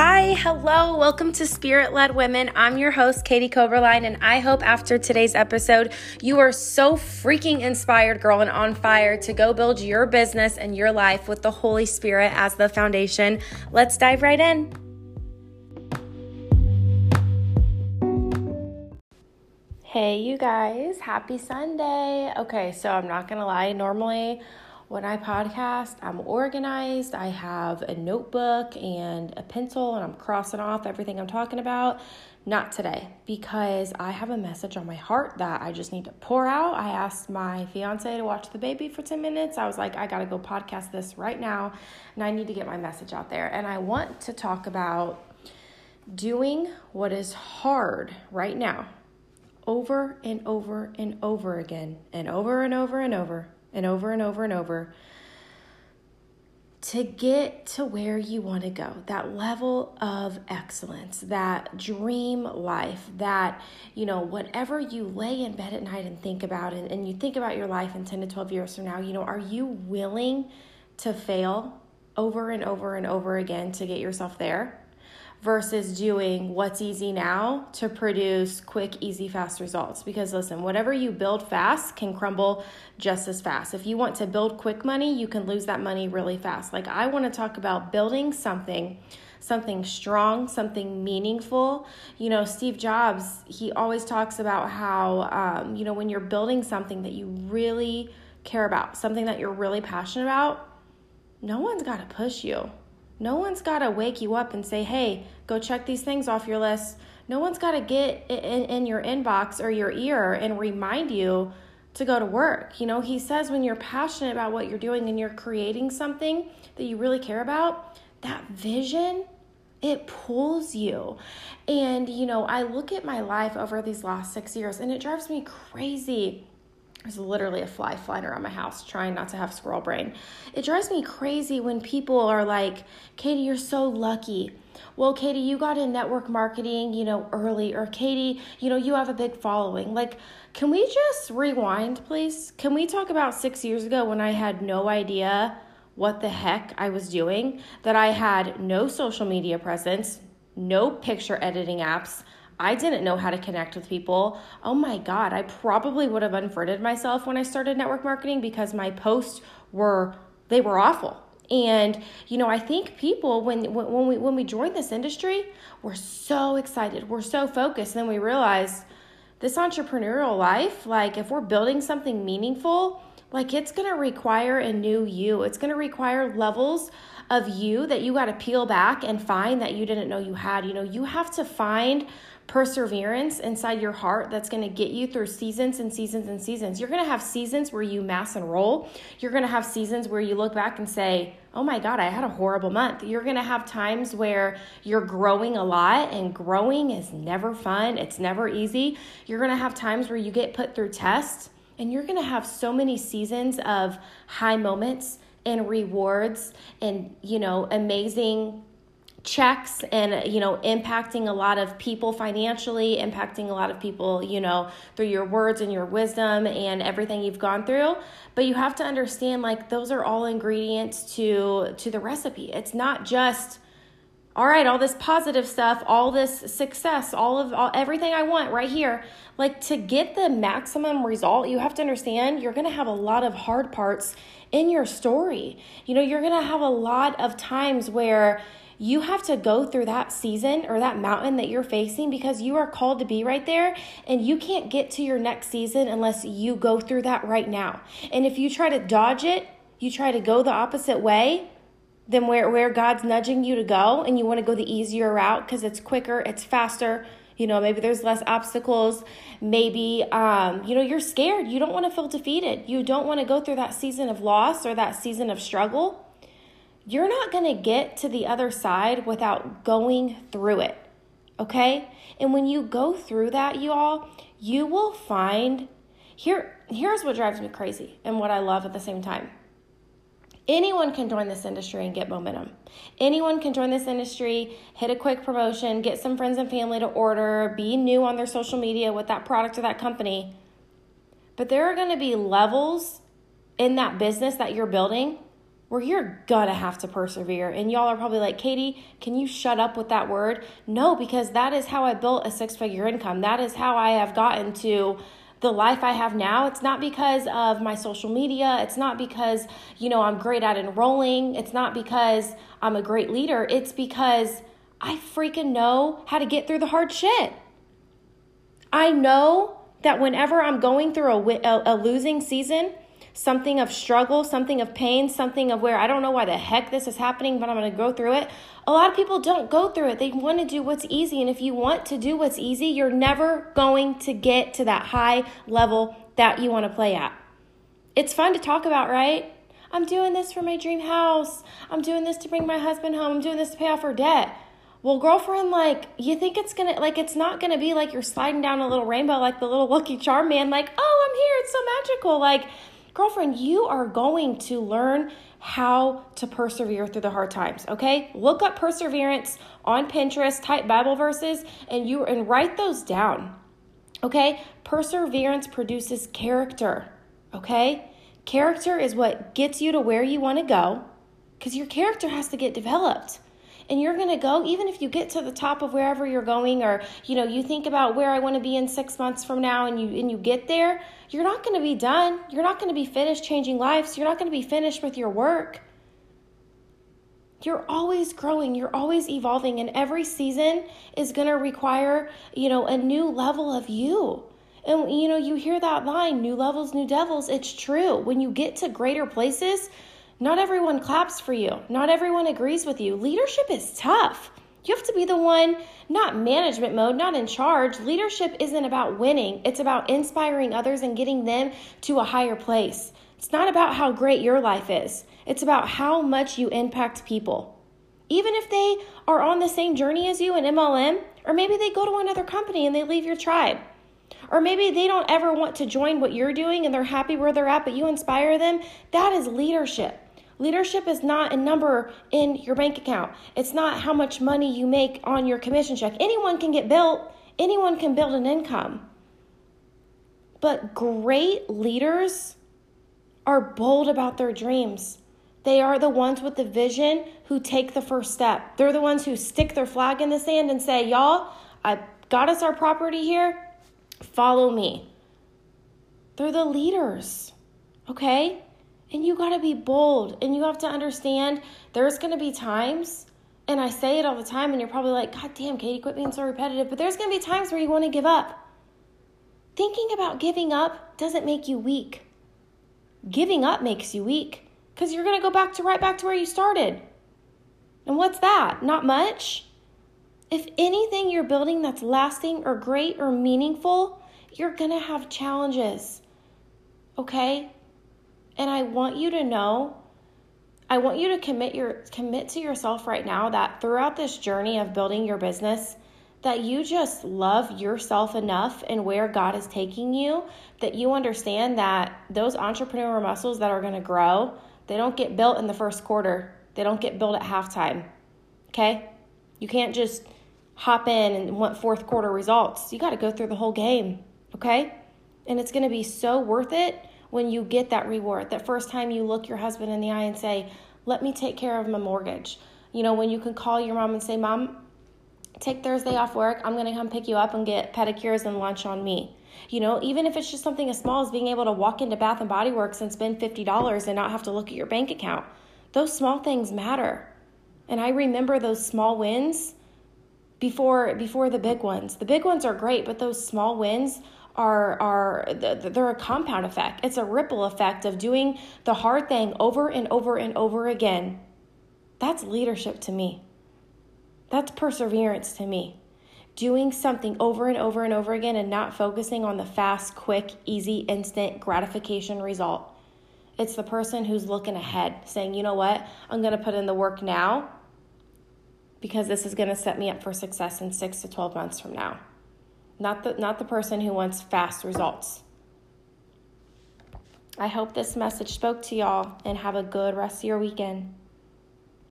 Hi, hello, welcome to Spirit Led Women. I'm your host, Katie Coberline, and I hope after today's episode, you are so freaking inspired, girl, and on fire to go build your business and your life with the Holy Spirit as the foundation. Let's dive right in. Hey, you guys, happy Sunday. Okay, so I'm not gonna lie, normally when I podcast, I'm organized. I have a notebook and a pencil, and I'm crossing off everything I'm talking about. Not today, because I have a message on my heart that I just need to pour out. I asked my fiance to watch the baby for 10 minutes. I was like, I gotta go podcast this right now, and I need to get my message out there. And I want to talk about doing what is hard right now over and over and over again, and over and over and over and over and over and over to get to where you want to go. That level of excellence that dream life that you know whatever you lay in bed at night and think about and, and you think about your life in 10 to 12 years from now you know are you willing to fail over and over and over again to get yourself there versus doing what's easy now to produce quick, easy, fast results. Because listen, whatever you build fast can crumble just as fast. If you want to build quick money, you can lose that money really fast. Like I want to talk about building something something strong, something meaningful. You know, Steve Jobs, he always talks about how, um, you know, when you're building something that you really care about, something that you're really passionate about, no one's got to push you. No one's got to wake you up and say, hey, go check these things off your list. No one's got to get in, in your inbox or your ear and remind you to go to work. You know, he says when you're passionate about what you're doing and you're creating something that you really care about, that vision, it pulls you. And, you know, I look at my life over these last six years and it drives me crazy there's literally a fly flying around my house, trying not to have squirrel brain. It drives me crazy when people are like, Katie, you're so lucky. Well, Katie, you got in network marketing, you know, early, or Katie, you know, you have a big following. Like, can we just rewind, please? Can we talk about six years ago when I had no idea what the heck I was doing? That I had no social media presence, no picture editing apps. I didn't know how to connect with people. Oh my God, I probably would have unfriended myself when I started network marketing because my posts were, they were awful. And you know, I think people when when we when we joined this industry, we're so excited, we're so focused, and then we realize this entrepreneurial life, like if we're building something meaningful, like it's going to require a new you. It's going to require levels of you that you got to peel back and find that you didn't know you had. You know, you have to find perseverance inside your heart that's going to get you through seasons and seasons and seasons. You're going to have seasons where you mass enroll. You're going to have seasons where you look back and say, oh my God, I had a horrible month. You're going to have times where you're growing a lot, and growing is never fun, it's never easy. You're going to have times where you get put through tests, and you're going to have so many seasons of high moments and rewards and, you know, amazing checks and you know impacting a lot of people financially impacting a lot of people you know through your words and your wisdom and everything you've gone through. But you have to understand like those are all ingredients to to the recipe. It's not just all right all this positive stuff all this success all of all, everything i want right here. Like to get the maximum result you have to understand you're going to have a lot of hard parts in your story. You know you're going to have a lot of times where you have to go through that season or that mountain that you're facing because you are called to be right there and you can't get to your next season unless you go through that right now. And if you try to dodge it, you try to go the opposite way than where, where God's nudging you to go and you want to go the easier route because it's quicker, it's faster, you know maybe there's less obstacles maybe um, you know you're scared. You don't want to feel defeated. You don't want to go through that season of loss or that season of struggle you're not going to get to the other side without going through it. Okay? And when you go through that, you all, you will find here here's what drives me crazy and what I love at the same time. Anyone can join this industry and get momentum. Anyone can join this industry, hit a quick promotion, get some friends and family to order, be new on their social media with that product or that company. But there are going to be levels in that business that you're building where you're gonna have to persevere. And y'all are probably like, Katie, can you shut up with that word? No, because that is how I built a six figure income. That is how I have gotten to the life I have now. It's not because of my social media. It's not because, you know, I'm great at enrolling. It's not because I'm a great leader. It's because I freaking know how to get through the hard shit. I know that whenever I'm going through a, a, a losing season, something of struggle, something of pain, something of where I don't know why the heck this is happening, but I'm going to go through it. A lot of people don't go through it. They want to do what's easy. And if you want to do what's easy, you're never going to get to that high level that you want to play at. It's fun to talk about, right? I'm doing this for my dream house. I'm doing this to bring my husband home. I'm doing this to pay off our debt. Well, girlfriend, like, you think it's gonna, like, it's not gonna be like you're sliding down a little rainbow like the little Lucky Charm man, like, oh, I'm here, it's so magical. Like, girlfriend, you are going to learn how to persevere through the hard times, okay? Look up perseverance on Pinterest, type Bible verses, and you and write those down. Okay? Perseverance produces character, okay? Character is what gets you to where you want to go because your character has to get developed and you're going to go even if you get to the top of wherever you're going or you know you think about where I want to be in 6 months from now and you and you get there you're not going to be done. You're not going to be finished changing lives. You're not going to be finished with your work. You're always growing. You're always evolving and every season is going to require you know a new level of you. And you know you hear that line new levels new devils. It's true. When you get to greater places not everyone claps for you. Not everyone agrees with you. Leadership is tough. You have to be the one, not management mode, not in charge. Leadership isn't about winning, it's about inspiring others and getting them to a higher place. It's not about how great your life is, it's about how much you impact people. Even if they are on the same journey as you in MLM, or maybe they go to another company and they leave your tribe. Or maybe they don't ever want to join what you're doing and they're happy where they're at, but you inspire them. That is leadership. Leadership is not a number in your bank account. It's not how much money you make on your commission check. Anyone can get built, anyone can build an income. But great leaders are bold about their dreams. They are the ones with the vision who take the first step. They're the ones who stick their flag in the sand and say, Y'all, I got us our property here. Follow me. They're the leaders, okay? And you got to be bold and you have to understand there's going to be times, and I say it all the time, and you're probably like, God damn, Katie, quit being so repetitive. But there's going to be times where you want to give up. Thinking about giving up doesn't make you weak. Giving up makes you weak because you're going to go back to right back to where you started. And what's that? Not much. If anything you're building that's lasting or great or meaningful, you're going to have challenges. Okay? And I want you to know, I want you to commit your commit to yourself right now that throughout this journey of building your business, that you just love yourself enough and where God is taking you that you understand that those entrepreneur muscles that are going to grow, they don't get built in the first quarter. They don't get built at halftime. Okay? You can't just hop in and want fourth quarter results. You got to go through the whole game. Okay? And it's going to be so worth it when you get that reward. That first time you look your husband in the eye and say, Let me take care of my mortgage. You know, when you can call your mom and say, Mom, take Thursday off work. I'm going to come pick you up and get pedicures and lunch on me. You know, even if it's just something as small as being able to walk into Bath and Body Works and spend $50 and not have to look at your bank account. Those small things matter. And I remember those small wins before before the big ones. The big ones are great, but those small wins are are they're a compound effect. It's a ripple effect of doing the hard thing over and over and over again. That's leadership to me. That's perseverance to me. Doing something over and over and over again and not focusing on the fast, quick, easy, instant gratification result. It's the person who's looking ahead, saying, you know what, I'm going to put in the work now because this is going to set me up for success in six to 12 months from now not the, not the person who wants fast results. I hope this message spoke to y'all and have a good rest of your weekend.